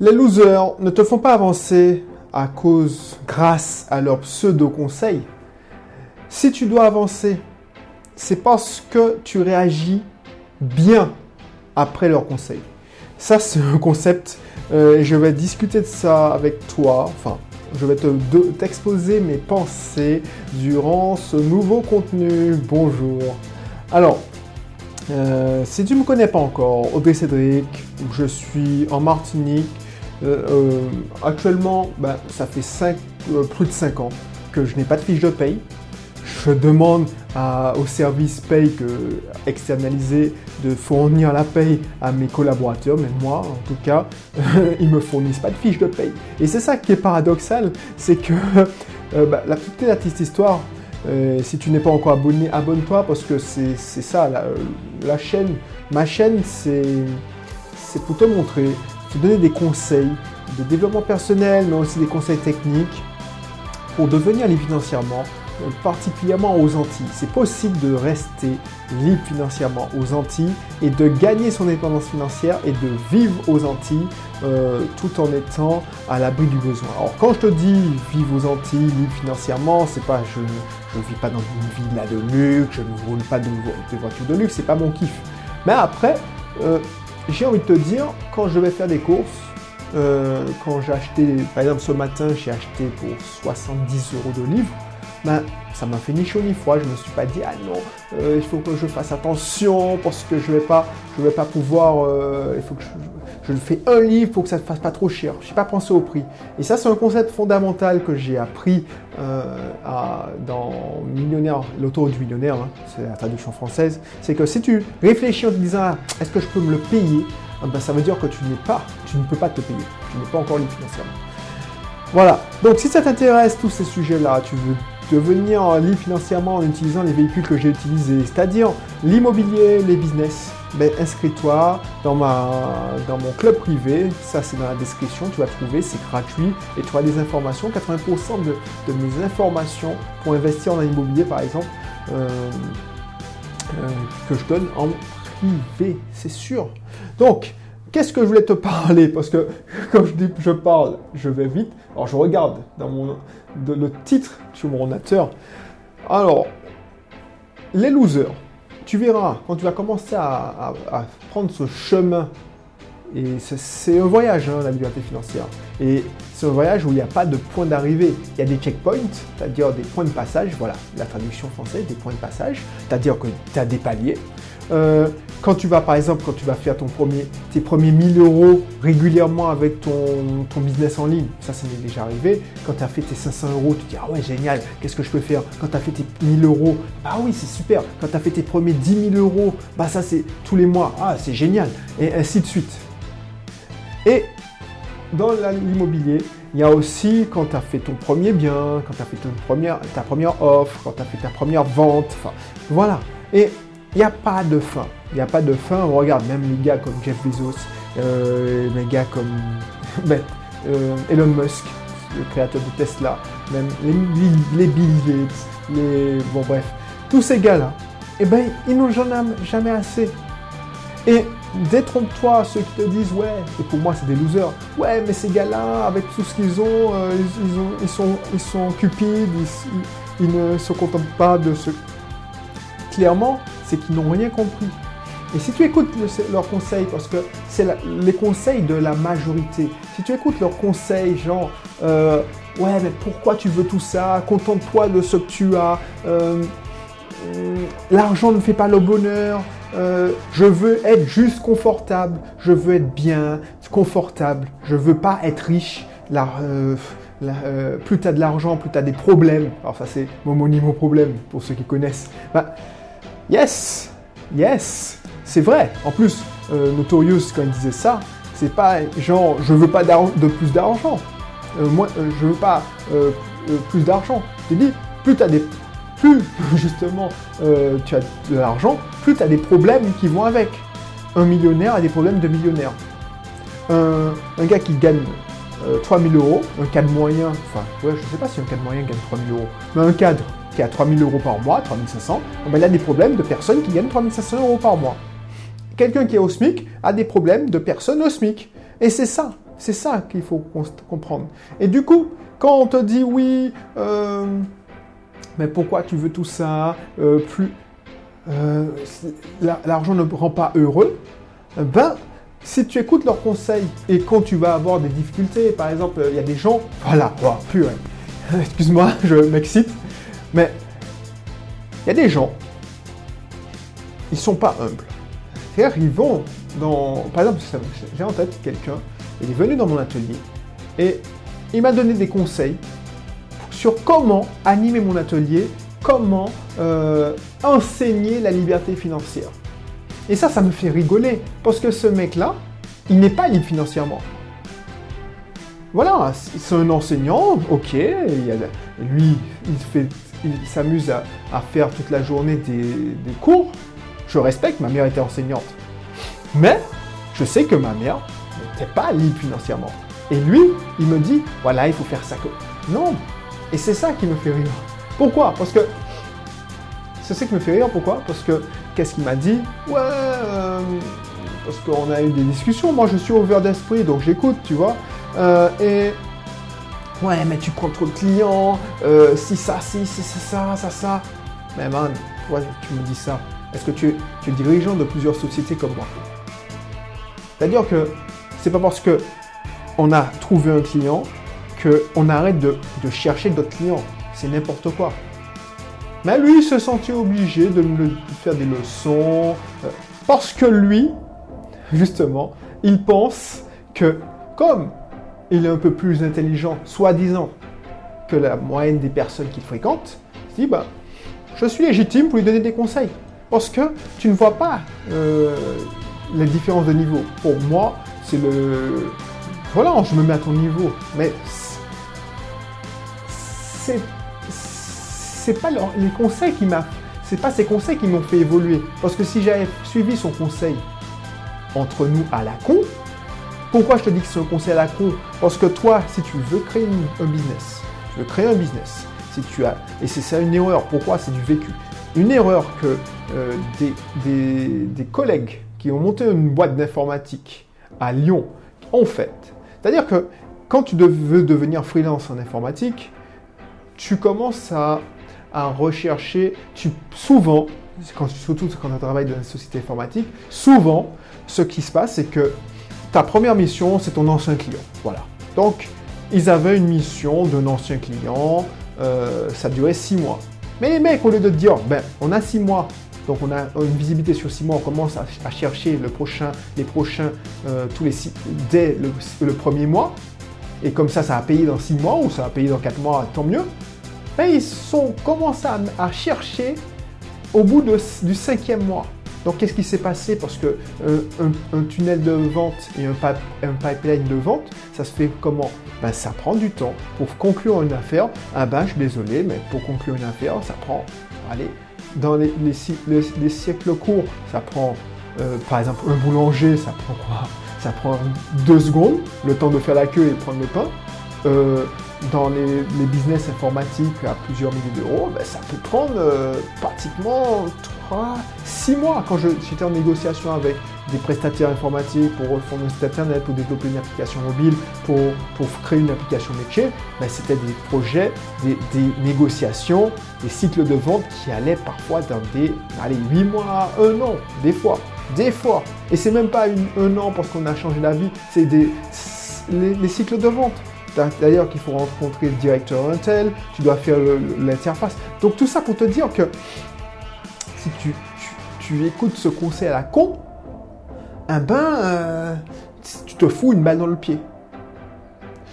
Les losers ne te font pas avancer à cause, grâce à leurs pseudo-conseils. Si tu dois avancer, c'est parce que tu réagis bien après leurs conseils. Ça, c'est un concept euh, je vais discuter de ça avec toi. Enfin, je vais t'exposer mes pensées durant ce nouveau contenu. Bonjour. Alors, euh, si tu ne me connais pas encore, Audrey Cédric, je suis en Martinique. Euh, actuellement, ben, ça fait plus de 5 ans que je n'ai pas de fiche de paye. Je demande au service paye externalisé de fournir la paye à mes collaborateurs, mais moi, en tout cas, ils me fournissent pas de fiche de paye. Et c'est ça qui est paradoxal, c'est que euh, bah, la petite artiste histoire, euh, si tu n'es pas encore abonné, abonne-toi parce que c'est ça, la, chaîne, ma chaîne, c'est pour te montrer, te donner des conseils de développement personnel, mais aussi des conseils techniques pour devenir libre financièrement, particulièrement aux Antilles. C'est possible de rester libre financièrement aux Antilles et de gagner son indépendance financière et de vivre aux Antilles euh, tout en étant à l'abri du besoin. Alors quand je te dis vivre aux Antilles libre financièrement, c'est pas je ne vis pas dans une villa de luxe, je ne roule pas de, voitures de luxe, c'est pas mon kiff. Mais après, euh, j'ai envie de te dire, quand je vais faire des courses, euh, quand j'ai acheté, par exemple ce matin, j'ai acheté pour 70 euros de livres, ben, ça m'a fait ni chaud ni froid. Je me suis pas dit ah non, euh, il faut que je fasse attention parce que je vais je vais pas pouvoir. Euh, il faut que je, je, fais un livre pour que ça ne fasse pas trop cher. Je n'ai pas pensé au prix. Et ça, c'est un concept fondamental que j'ai appris euh, dans Millionnaire, l'auto du millionnaire. Hein, c'est la traduction française. C'est que si tu réfléchis en te disant ah, est-ce que je peux me le payer, ah ben, ça veut dire que tu n'es pas, tu ne peux pas te payer. Tu n'es pas encore libre financièrement. Voilà. Donc si ça t'intéresse tous ces sujets-là, tu veux devenir libre financièrement en utilisant les véhicules que j'ai utilisés, c'est-à-dire l'immobilier, les business, ben, inscris-toi dans, dans mon club privé, ça c'est dans la description, tu vas trouver, c'est gratuit. Et tu auras des informations, 80% de, mes informations pour investir en immobilier par exemple, euh, euh, que je donne en privé, c'est sûr. Donc, Qu'est-ce que je voulais te parler? Parce que quand je dis je parle, je vais vite. Alors je regarde dans mon, le titre sur mon ordinateur. Alors, les losers, tu verras, quand tu vas commencer à, prendre ce chemin, et c'est un voyage, hein, la liberté financière. Et c'est un voyage où il n'y a pas de point d'arrivée. Il y a des checkpoints, c'est-à-dire des points de passage, voilà, la traduction française, des points de passage, c'est-à-dire que tu as des paliers. Euh, quand tu vas, par exemple, quand tu vas faire ton premier, tes premiers 1000 euros régulièrement avec ton, ton business en ligne, ça, ça m'est déjà arrivé. Quand tu as fait tes 500 euros, tu te dis, ah ouais, génial, qu'est-ce que je peux faire? Quand tu as fait tes 1000 euros, ah oui, c'est super. Quand tu as fait tes premiers 10 000 euros, bah ça, c'est tous les mois, ah, c'est génial. Et ainsi de suite. Et dans l'immobilier, il y a aussi quand tu as fait ton premier bien, quand tu as fait première, ta première offre, quand tu as fait ta première vente, enfin, voilà. Et il n'y a pas de fin. Il n'y a pas de fin. On regarde même les gars comme Jeff Bezos, euh, les gars comme ben, euh, Elon Musk, le créateur de Tesla, même les, Bill Gates, les... Bon bref, tous ces gars-là, eh ben, ils n'ont jamais, jamais assez. Et détrompe-toi ceux qui te disent ouais, et pour moi c'est des losers, ouais mais ces gars-là, avec tout ce qu'ils ont, euh, ils, ont, ils sont cupides, ils, ils ne se contentent pas de ce... Clairement, c'est qu'ils n'ont rien compris. Et si tu écoutes leurs conseils, parce que c'est les conseils de la majorité, si tu écoutes leurs conseils, genre, euh, ouais, mais pourquoi tu veux tout ça? Contente-toi de ce que tu as. Euh, euh, l'argent ne fait pas le bonheur. je veux être juste confortable. Je veux être bien, confortable. Je veux pas être riche. plus tu as de l'argent, plus tu as des problèmes. Alors ça c'est mon monimo problème pour ceux qui connaissent. Bah, Yes, yes, c'est vrai. En plus, euh, Notorious, quand il disait ça, c'est pas genre je veux pas de plus d'argent. Euh, moi, euh, je veux pas euh, plus d'argent. Je dis, plus des. Plus justement tu as de l'argent, plus tu as des problèmes qui vont avec. Un millionnaire a des problèmes de millionnaire. Un, un gars qui gagne 3000 euros, un cadre moyen, enfin, ouais, je sais pas si un cadre moyen gagne 3000 euros, mais un cadre qui a 3000 euros par mois, 3500, ben, il a des problèmes de personnes qui gagnent 3500 euros par mois. Quelqu'un qui est au SMIC a des problèmes de personnes au SMIC. Et c'est ça. C'est ça qu'il faut comprendre. Et du coup, quand on te dit oui, euh, mais pourquoi tu veux tout ça euh, Plus euh, l'argent ne rend pas heureux. Ben, si tu écoutes leurs conseils et quand tu vas avoir des difficultés, par exemple, il y a des gens, voilà, oh, plus, excuse-moi, je m'excite, mais il y a des gens, ils sont pas humbles. C'est-à-dire, ils vont dans, par exemple, j'ai en tête quelqu'un, il est venu dans mon atelier et il m'a donné des conseils sur comment animer mon atelier, comment euh, enseigner la liberté financière. Et ça, ça me fait rigoler, parce que ce mec-là, il n'est pas libre financièrement. Voilà, c'est un enseignant, ok, lui, il s'amuse à, faire toute la journée des, des cours. Je respecte, ma mère était enseignante. Mais je sais que ma mère n'était pas libre financièrement. Et lui, il me dit, voilà, il faut faire ça. Non. Et c'est ça qui me fait rire. Pourquoi? Parce que... C'est ça qui me fait rire, pourquoi? Parce que, qu'est-ce qu'il m'a dit? Ouais, euh, parce qu'on a eu des discussions. Moi, je suis ouvert d'esprit, donc j'écoute, tu vois. Euh, et... Ouais, mais tu prends trop de clients, euh, si ça, si, si, c'est ça, ça, ça. Mais man, pourquoi tu me dis ça? Est-ce que tu, tu es dirigeant de plusieurs sociétés comme moi? C'est-à-dire que c'est pas parce que on a trouvé un client qu'on arrête de, chercher d'autres clients. C'est n'importe quoi. Mais lui, il se sentait obligé de me faire des leçons euh, parce que lui, justement, il pense que comme il est un peu plus intelligent, soi-disant, que la moyenne des personnes qu'il fréquente, il dit bah, je suis légitime pour lui donner des conseils. Parce que tu ne vois pas euh, les différences de niveau. Pour moi, c'est le, voilà, je me mets à ton niveau. Mais c'est c'est pas les conseils qui c'est pas ces conseils qui m'ont fait évoluer parce que si j'avais suivi son conseil entre nous à la con pourquoi je te dis que c'est un conseil à la con? Parce que toi si tu veux créer un business tu veux créer un business si tu as et c'est ça une erreur. Pourquoi? C'est du vécu. Une erreur que euh, des, des, des collègues qui ont monté une boîte d'informatique à Lyon ont fait c'est-à-dire que quand tu veux devenir freelance en informatique, tu commences à, rechercher, tu, souvent, surtout quand tu travailles dans une société informatique, souvent, ce qui se passe, c'est que ta première mission, c'est ton ancien client. Voilà. Donc, ils avaient une mission d'un ancien client, euh, ça durait six mois. Mais les mecs, au lieu de te dire, ben, on a six mois, donc on a une visibilité sur six mois, on commence à, chercher les prochains euh, tous les six, dès le, premier mois. Et comme ça, ça a payé dans six mois ou ça a payé dans quatre mois, tant mieux. Ils sont commencé à, chercher au bout du cinquième mois. Donc qu'est-ce qui s'est passé? Parce que euh, un, tunnel de vente et un, pipeline de vente, ça se fait comment? Ben, Ça prend du temps. Pour conclure une affaire, ah ben, je suis désolé, mais pour conclure une affaire, ça prend, allez, dans les, siècles courts, ça prend, euh, par exemple, un boulanger, ça prend quoi? Ça prend deux secondes, le temps de faire la queue et prendre le pain. Euh, dans les, business informatiques à plusieurs milliers d'euros, ben, ça peut prendre pratiquement 3, 6 mois. Quand j'étais en négociation avec des prestataires informatiques pour refondre un site internet, pour développer une application mobile, pour, créer une application métier, ben, c'était des projets, des, négociations, des cycles de vente qui allaient parfois dans des allez, 8 mois, 1 an, des fois. Des fois. Et c'est même pas un an parce qu'on a changé la vie, c'est des les cycles de vente. D'ailleurs, qu'il faut rencontrer le directeur Intel, tu dois faire l'interface. Donc tout ça pour te dire que si tu, écoutes ce conseil à la con, eh ben, euh, tu te fous une balle dans le pied.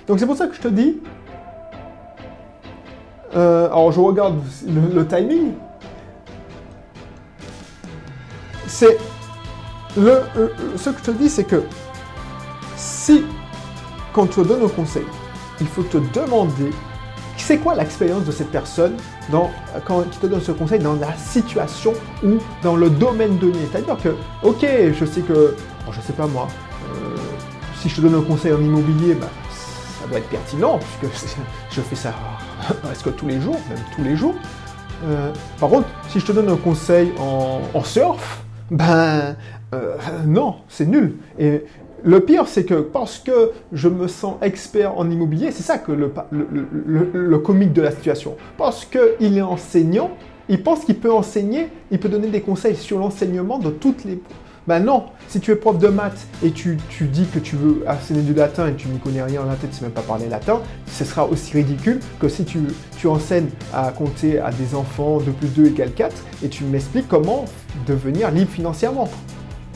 Donc c'est pour ça que je te dis. Euh, alors je regarde le, timing. C'est le, ce que je te dis, c'est que si quand tu te donnes un conseil, il faut te demander c'est quoi l'expérience de cette personne dans, quand il te donne ce conseil dans la situation ou dans le domaine donné. C'est-à-dire que, ok, je sais que, je sais pas moi, euh, si je te donne un conseil en immobilier, bah, ça doit être pertinent puisque je fais ça presque tous les jours, même tous les jours. Euh, par contre, si je te donne un conseil en, surf, ben euh, non, c'est nul. Et le pire, c'est que parce que je me sens expert en immobilier, c'est ça que le, comique de la situation. Parce qu'il est enseignant, il pense qu'il peut enseigner, il peut donner des conseils sur l'enseignement de toutes les... Ben non, si tu es prof de maths et tu, tu dis que tu veux enseigner du latin et tu n'y connais rien en latin, tu ne sais même pas parler latin, ce sera aussi ridicule que si tu, tu enseignes à compter à des enfants 2 plus 2 égale 4 et tu m'expliques comment devenir libre financièrement.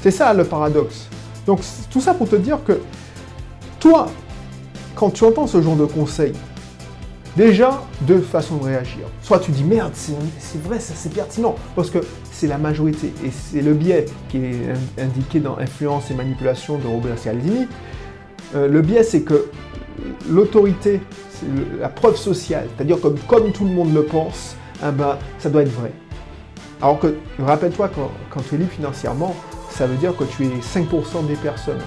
C'est ça le paradoxe. Donc tout ça pour te dire que toi, quand tu entends ce genre de conseils, déjà deux façons de réagir. Soit tu dis merde, c'est vrai, ça c'est pertinent, parce que c'est la majorité et c'est le biais qui est indiqué dans Influence et manipulation de Robert Cialdini. Euh, le biais, c'est que l'autorité, la preuve sociale, c'est-à-dire comme, tout le monde le pense, eh ben, ça doit être vrai. Alors que, rappelle-toi, quand, quand tu es libre financièrement, ça veut dire que tu es 5% des personnes.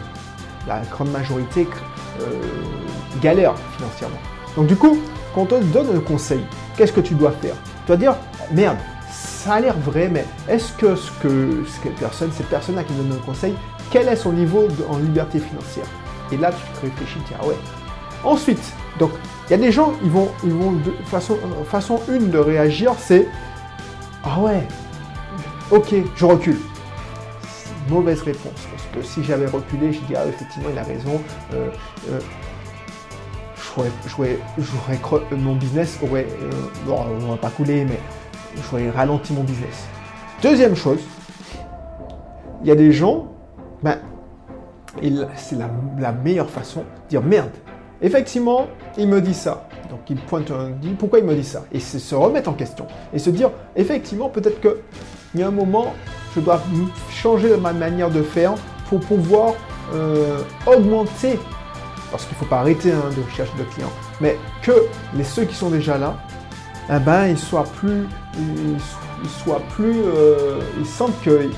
La grande majorité euh, galère financièrement. Donc du coup, quand on te donne un conseil, qu'est-ce que tu dois faire? Tu dois dire, merde, ça a l'air vrai, mais est-ce que, ce que cette personne, cette personne-là qui donne un conseil, quel est son niveau en liberté financière? Et là, tu te réfléchis, tu dis, ah ouais. Ensuite, donc, il y a des gens, ils vont, ils vont de façon, façon une de réagir, c'est, ah ouais, ok, je recule mauvaise réponse. Parce que si j'avais reculé, je dis, ah, effectivement, il a raison. Euh, euh, j'aurais, mon business aurait, euh, on va pas couler, mais j'aurais ralenti mon business. Deuxième chose, il y a des gens, ben, c'est la, meilleure façon de dire merde. Effectivement, il me dit ça. Donc il pointe un dit pourquoi il me dit ça? Et se remettre en question et se dire effectivement peut-être que il y a un moment je dois changer ma manière de faire pour pouvoir euh, augmenter, parce qu'il ne faut pas arrêter hein, de chercher de clients, mais que les ceux qui sont déjà là, eh ben, ils soient plus, ils, soient plus, euh, ils sentent que,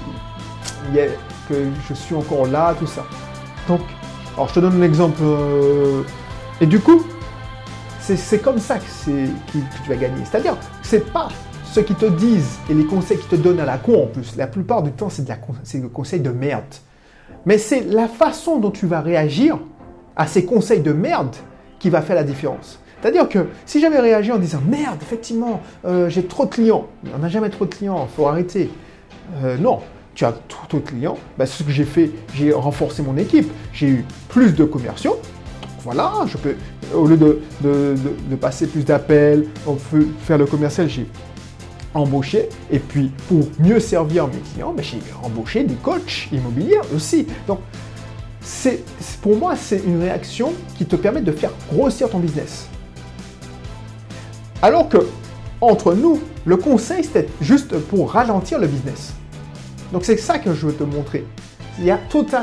que je suis encore là, tout ça. Donc, alors je te donne un exemple. Euh, et du coup, c'est comme ça que, que tu vas gagner. C'est-à-dire, c'est pas ce qu'ils te disent et les conseils qu'ils te donnent à la con en plus, la plupart du temps, c'est le conseil de merde. Mais c'est la façon dont tu vas réagir à ces conseils de merde qui va faire la différence. C'est-à-dire que si j'avais réagi en disant merde, effectivement, euh, j'ai trop de clients, on n'a jamais trop de clients, il faut arrêter. Euh, non, tu as trop de clients, bah, ce que j'ai fait, j'ai renforcé mon équipe, j'ai eu plus de commerciaux. Voilà, je peux, au lieu de, de passer plus d'appels, faire le commercial, j'ai embauché. Et puis, pour mieux servir mes clients, ben, j'ai embauché des coachs immobiliers aussi. Donc, c'est, pour moi, c'est une réaction qui te permet de faire grossir ton business. Alors que, entre nous, le conseil, c'était juste pour ralentir le business. Donc, c'est ça que je veux te montrer. Il y a toute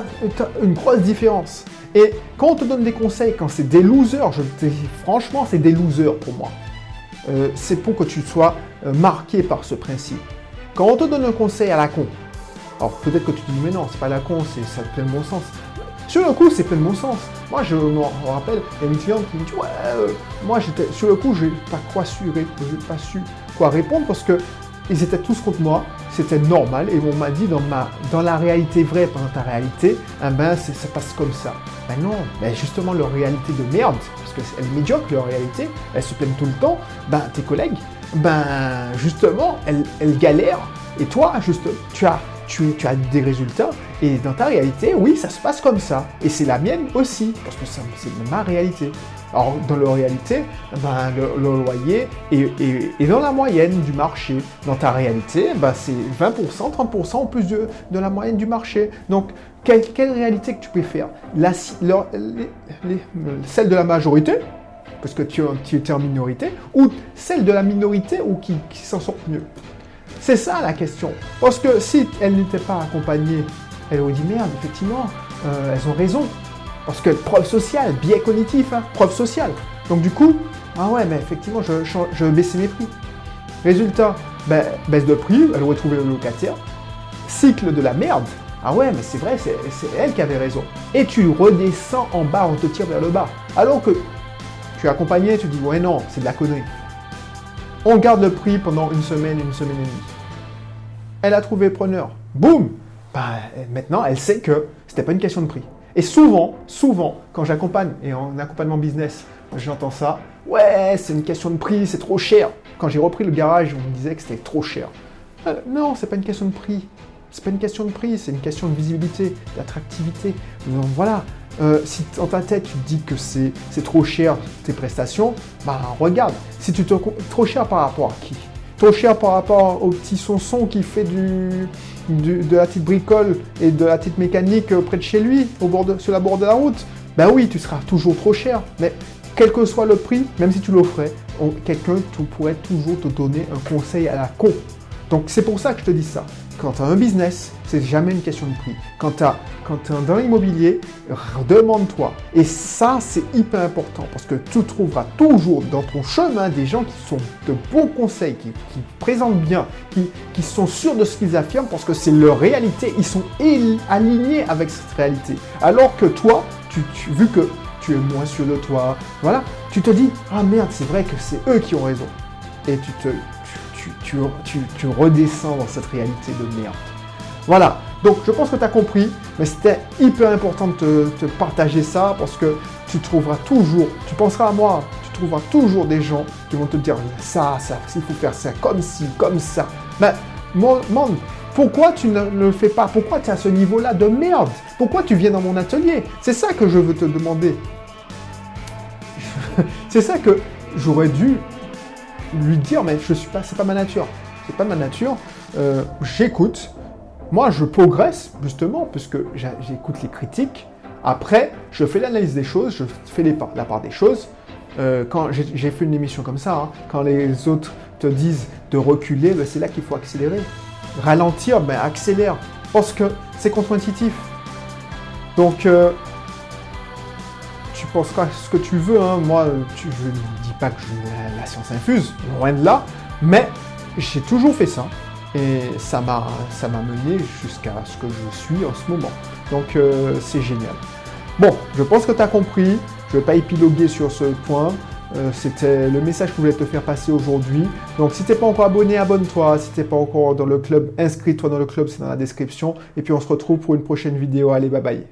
une grosse différence. Et quand on te donne des conseils, quand c'est des losers, je te dis franchement, c'est des losers pour moi. Euh, c'est pour que tu sois euh, marqué par ce principe. Quand on te donne un conseil à la con, alors peut-être que tu te dis mais non, c'est pas la con, c'est ça plein de bon sens. Sur le coup, c'est plein de bon sens. Moi, je me rappelle, il y a une cliente qui me dit ouais, euh, moi j'étais sur le coup, je n'ai pas quoi pas su quoi répondre parce que ils étaient tous contre moi, c'était normal, et on m'a dit dans, ma, dans la réalité vraie, dans ta réalité, eh ben, ça passe comme ça. Ben non, ben justement leur réalité de merde, parce qu'elle est médiocre leur réalité, elle se plaignent tout le temps, ben tes collègues, ben justement, elles, elles galèrent, et toi, juste, tu as, tu as des résultats, et dans ta réalité, oui, ça se passe comme ça, et c'est la mienne aussi, parce que c'est ma réalité. Alors, dans la réalité, ben, le, loyer est, dans la moyenne du marché. Dans ta réalité, ben, c'est 20%, 30% en plus de, la moyenne du marché. Donc, quelle, réalité que tu préfères Celle de la majorité, parce que tu, tu es en minorité, ou celle de la minorité ou qui, s'en sort mieux? C'est ça la question. Parce que si elle n'était pas accompagnée, elle aurait dit merde, effectivement, euh, elles ont raison. Parce que preuve sociale, biais cognitif, hein, preuve sociale. Donc du coup, ah ouais, mais effectivement, je, je, baissais mes prix. Résultat, ben, baisse de prix, elle trouvé le locataire. Cycle de la merde. Ah ouais, mais c'est vrai, c'est elle qui avait raison. Et tu redescends en bas, on te tire vers le bas. Alors que tu es accompagné, tu dis, ouais non, c'est de la connerie. On garde le prix pendant une semaine, une semaine et demie. Elle a trouvé preneur. Boum bah, Maintenant, elle sait que c'était pas une question de prix. Et souvent, souvent, quand j'accompagne, et en accompagnement business, j'entends ça, ouais, c'est une question de prix, c'est trop cher. Quand j'ai repris le garage, on me disait que c'était trop cher. Euh, non, c'est pas une question de prix. C'est pas une question de prix, c'est une question de visibilité, d'attractivité. Donc voilà, euh, si dans ta tête tu te dis que c'est trop cher tes prestations, bah regarde, si tu te trop cher par rapport à qui? Trop cher par rapport au petit sonson qui fait du, de la petite bricole et de la petite mécanique près de chez lui, au bord sur la bord de la route. Ben oui, tu seras toujours trop cher. Mais quel que soit le prix, même si tu l'offrais, quelqu'un pourrait toujours te donner un conseil à la con. Donc c'est pour ça que je te dis ça. Quand tu as un business, c'est jamais une question de prix. Quand tu es dans l'immobilier, demande-toi. Et ça, c'est hyper important parce que tu trouveras toujours dans ton chemin des gens qui sont de bons conseils, qui, présentent bien, qui, sont sûrs de ce qu'ils affirment parce que c'est leur réalité. Ils sont alignés avec cette réalité. Alors que toi, vu que tu es moins sûr de toi, voilà, tu te dis, ah merde, c'est vrai que c'est eux qui ont raison. Et tu te, tu, redescends dans cette réalité de merde. Voilà, donc je pense que tu as compris, mais c'était hyper important de te, partager ça parce que tu trouveras toujours, tu penseras à moi, tu trouveras toujours des gens qui vont te dire ça, ça, il faut faire ça, comme ci, comme ça. Mais, monde, pourquoi tu ne le fais pas? Pourquoi tu es à ce niveau-là de merde? Pourquoi tu viens dans mon atelier? C'est ça que je veux te demander. C'est ça que j'aurais dû lui dire, mais je suis pas, c'est pas ma nature. C'est pas ma nature. Euh, j'écoute. Moi, je progresse, justement, puisque j'écoute les critiques. Après, je fais l'analyse des choses, je fais les, la part des choses. Euh, quand j'ai fait une émission comme ça, hein, quand les autres te disent de reculer, ben, c'est là qu'il faut accélérer. Ralentir, ben, accélère. Parce que c'est contre-intuitif. Donc, euh, tu penseras ce que tu veux. Hein. Moi, tu, je ne dis pas que je, la, science infuse, loin de là. Mais j'ai toujours fait ça. Et ça m'a, ça m'a mené jusqu'à ce que je suis en ce moment. Donc euh, c'est génial. Bon, je pense que tu as compris. Je ne vais pas épiloguer sur ce point. Euh, c'était le message que je voulais te faire passer aujourd'hui. Donc si tu n'es pas encore abonné, abonne-toi. Si tu n'es pas encore dans le club, inscris-toi dans le club, c'est dans la description. Et puis on se retrouve pour une prochaine vidéo. Allez, bye bye.